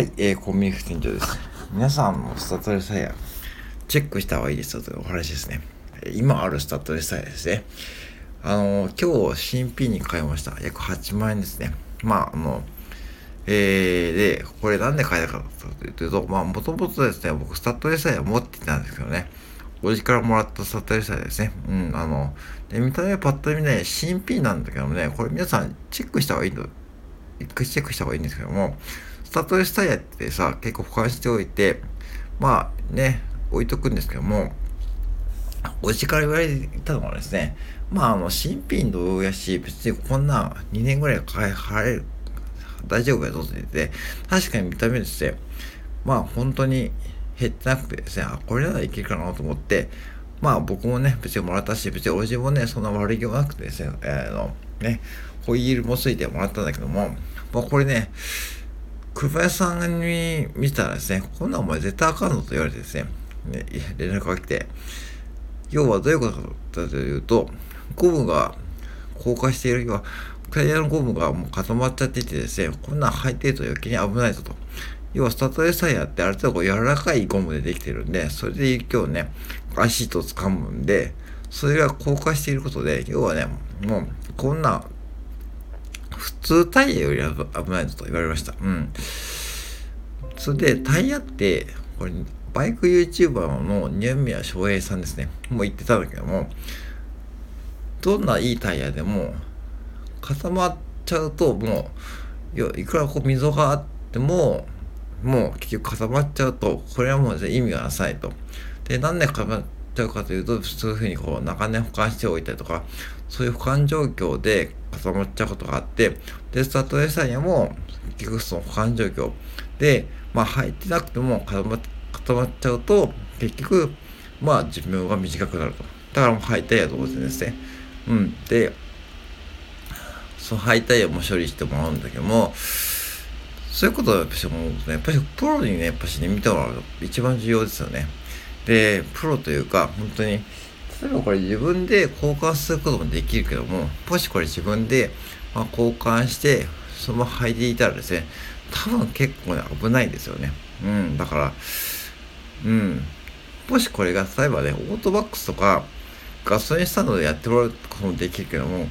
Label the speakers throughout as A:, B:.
A: はい、えー、コンビニ副店長です。皆さんもスタッドレスタイヤ、チェックした方がいいですよというお話ですね。今あるスタッドレスタイヤですね。あの、今日新品に買いました。約8万円ですね。まあ、あの、えー、で、これなんで買えたかというと、まあ、もともとですね、僕、スタッドレスタイヤ持ってたんですけどね、おじからもらったスタッドレスタイヤですね。うん、あの、で見た目はパッと見ね、新品なんだけどもね、これ皆さんチェックした方がいいの、一回チェックした方がいいんですけども、スタッドレスタイヤってさ、結構保管しておいて、まあね、置いとくんですけども、おじから言われたのはですね、まあ、あの、新品同様やし、別にこんな2年ぐらい買え、払える、大丈夫やぞって言って、確かに見た目ですね、まあ、本当に減ってなくてですね、あ、これならいけるかなと思って、まあ、僕もね、別にもらったし、別におじもね、そんな悪気もなくてですね、あの、ね、ホイールもついてもらったんだけども、まあ、これね、車屋さんに見たらですね、こんなんお前絶対あかんのと言われてですね、ね連絡が来て、要はどういうことかというと、ゴムが硬化している、要は、タイヤのゴムがもう固まっちゃっていてですね、こんなん履いてると余計に危ないぞと。要は、スタートレスタイヤってある程度柔らかいゴムでできてるんで、それで今日ね、足と掴むんで、それが硬化していることで、要はね、もう、こんな普通タイヤより危ないぞと言われました。うん。それで、タイヤって、これ、バイク YouTuber の二宮翔平さんですね。もう言ってたんだけども、どんないいタイヤでも、固まっちゃうと、もう、いくらこう溝があっても、もう結局固まっちゃうと、これはもう意味がなさいと。で、なんで固まっちゃうかというと、そういうふうにこう、長年保管しておいたりとか、そういう保管状況で固まっちゃうことがあって、で、スタートレーサーにも、結局その保管状況で、まあ入ってなくても固ま固まっちゃうと、結局、まあ寿命が短くなると。だからもう履いたや同然ですね。うん。で、その履いたやも処理してもらうんだけども、そういうことをやっぱし思うとね、やっぱりプロにね、やっぱしね、見てもらうの一番重要ですよね。で、プロというか、本当に、例えばこれ自分で交換することもできるけども、もしこれ自分で、ま交換して、そのまま履いていたらですね、多分結構ね、危ないんですよね。うん、だから、うん。もしこれが、例えばね、オートバックスとか、ガソリンスタンドでやってもらうこともできるけども、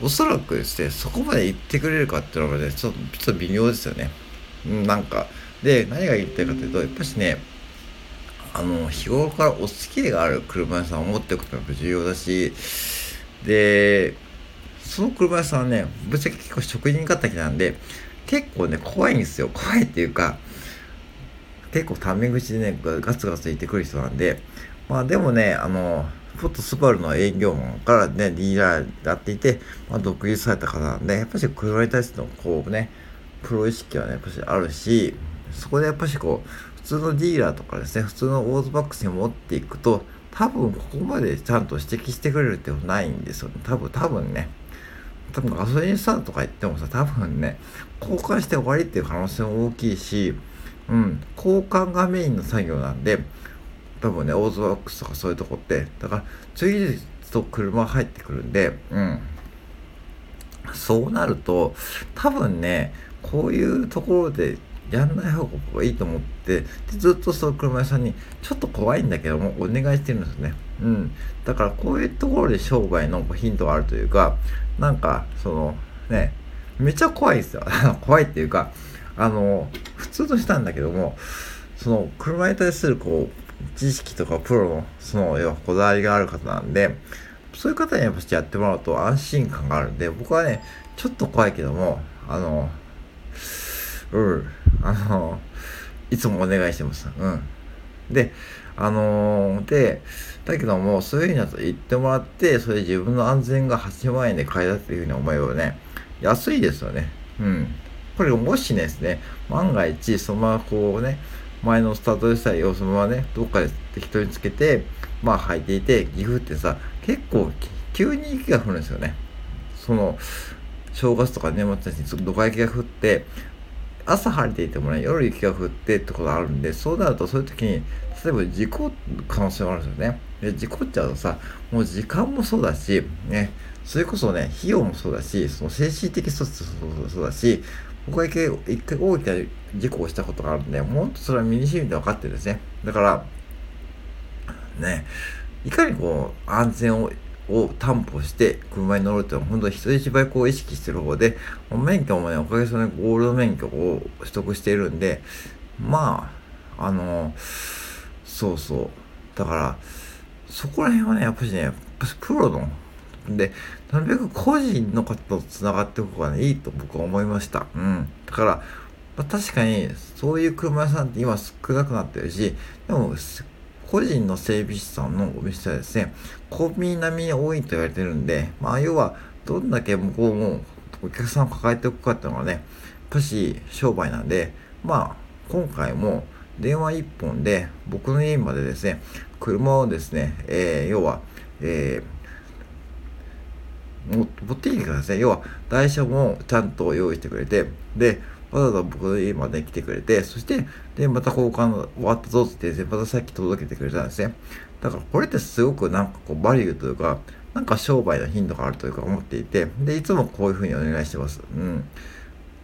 A: おそらくですね、そこまで言ってくれるかっていうのがね、ちょ、ちょっと微妙ですよね。うん、なんか、で、何が言ってるかというと、やっぱしね、あの、日頃からお付き合いがある車屋さんを持っておくとが重要だし、で、その車屋さんはね、ぶっちゃけ結構職人敵なんで、結構ね、怖いんですよ。怖いっていうか、結構タメ口でね、ガツガツ言ってくる人なんで、まあでもね、あの、ポットスバルの営業マンからね、リーダーやっていて、まあ独立された方なんで、やっぱし車に対してのこうね、プロ意識はね、やっぱしあるし、そこでやっぱしこう、普通のディーラーとかですね、普通のオートバックスに持っていくと、多分ここまでちゃんと指摘してくれるってことないんですよね。多分、多分ね。多分ガソリンスタンドとか行ってもさ、多分ね、交換して終わりっていう可能性も大きいし、うん、交換がメインの作業なんで、多分ね、オートバックスとかそういうとこって、だから、次々と車入ってくるんで、うん。そうなると、多分ね、こういうところでやんない方がいいと思って、ずっとその車屋さんに、ちょっと怖いんだけども、お願いしてるんですね。うん。だからこういうところで商売のヒントがあるというか、なんか、その、ね、めっちゃ怖いですよ。怖いっていうか、あの、普通の人なんだけども、その、車に対するこう、知識とかプロの、その、要はこだわりがある方なんで、そういう方にやっぱしやってもらうと安心感があるんで、僕はね、ちょっと怖いけども、あの、うん、あの、いつもお願いしてます。うん。で、あのー、で、だけども、そういうふうになと言ってもらって、それ自分の安全が8万円で買えたっていうふうに思えばね、安いですよね。うん。これもしねですね、万が一、そのままこうね、前のスタートでさえをそのままね、どっかで適当につけて、まあ履いていて、岐阜ってさ、結構急に雪が降るんですよね。その、正月とか年末にドカ雪が降って、朝晴れていてもね、夜雪が降ってってことがあるんで、そうなるとそういう時に、例えば事故可能性もあるんですよね。事故っちゃうとさ、もう時間もそうだし、ね、それこそね、費用もそうだし、その精神的措置もそうだし、僕は一回一回大きな事故をしたことがあるんで、もっとそれは身に染みて分かってるんですね。だから、ね、いかにこう、安全をを担保して車に乗るっていうのは本当に人一倍こう意識してる方で、免許もね、おかげさまでゴールド免許を取得しているんで、まあ、あの、そうそう。だから、そこら辺はね、やっぱしね、やっぱプロの、で、なるべく個人の方と繋がっておく方がね、いいと僕は思いました。うん。だから、まあ、確かに、そういう車屋さんって今少なくなってるし、でも、個人の整備士さんのお店はですね、コンビニ並みに多いと言われてるんで、まあ、要は、どんだけ向こうもお客さんを抱えておくかっていうのがね、やっぱし商売なんで、まあ、今回も電話一本で僕の家までですね、車をですね、えー、要は、えー、持ってきてください。要は、台車もちゃんと用意してくれて、で、わざわざ僕の家まで来てくれて、そして、で、また交換終わったぞって言って、またさっき届けてくれたんですね。だからこれってすごくなんかこう、バリューというか、なんか商売の頻度があるというか思っていて、で、いつもこういうふうにお願いしてます。うん。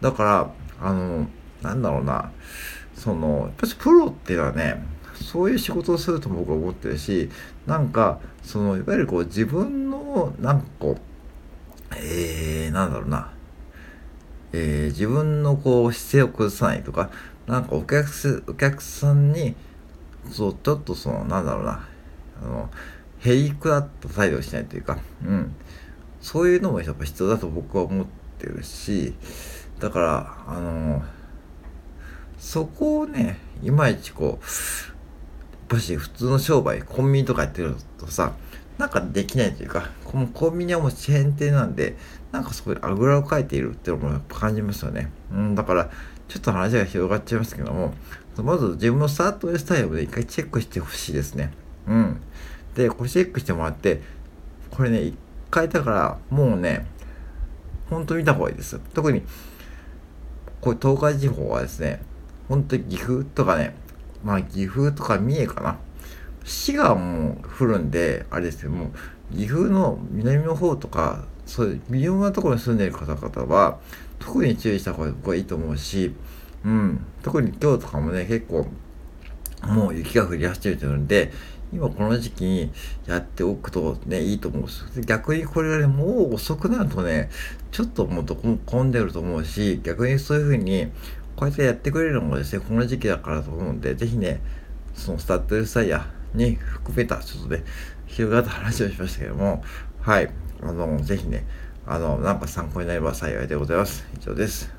A: だから、あの、なんだろうな、その、やっぱりプロっていうのはね、そういう仕事をすると僕は思ってるし、なんか、その、いわゆるこう自分の、なんかこう、えー、なんだろうな、えー、自分のこう姿勢を崩さないとか、なんかお客お客さんに、そう、ちょっとその、なんだろうな、あの、へりくだった態度をしないというか、うん。そういうのもやっぱ必要だと僕は思ってるし、だから、あの、そこをね、いまいちこう、やっぱし普通の商売、コンビニとかやってるとさ、なんかできないというか、このコンビニはもうチェーン店なんで、なんかそこであぐらをかいているっていうのも感じますよね。うん、だから、ちょっと話が広がっちゃいますけども、まず自分のスタートスタイルで一回チェックしてほしいですね。うん。で、これチェックしてもらって、これね、一回だから、もうね、ほんと見た方がいいです。特に、こういう東海地方はですね、本当に岐阜とかね、まあ岐阜とか三重かな。滋賀もう降るんで、あれですけども、岐阜の南の方とか、そういう微妙なところに住んでる方々は、特に注意した方がいいと思うし、うん、特に今日とかもね、結構、もう雪が降り始めてるんで、今この時期にやっておくとね、いいと思うし、逆にこれがね、もう遅くなるとね、ちょっともうどこも混んでると思うし、逆にそういう風に、こうやってやってくれるのもですね、この時期だからと思うんで、ぜひね、そのスタッドレスタイヤに含めた、ちょっとね、広がった話をしましたけども、はい、あの、ぜひね、あの、なんか参考になれば幸いでございます。以上です。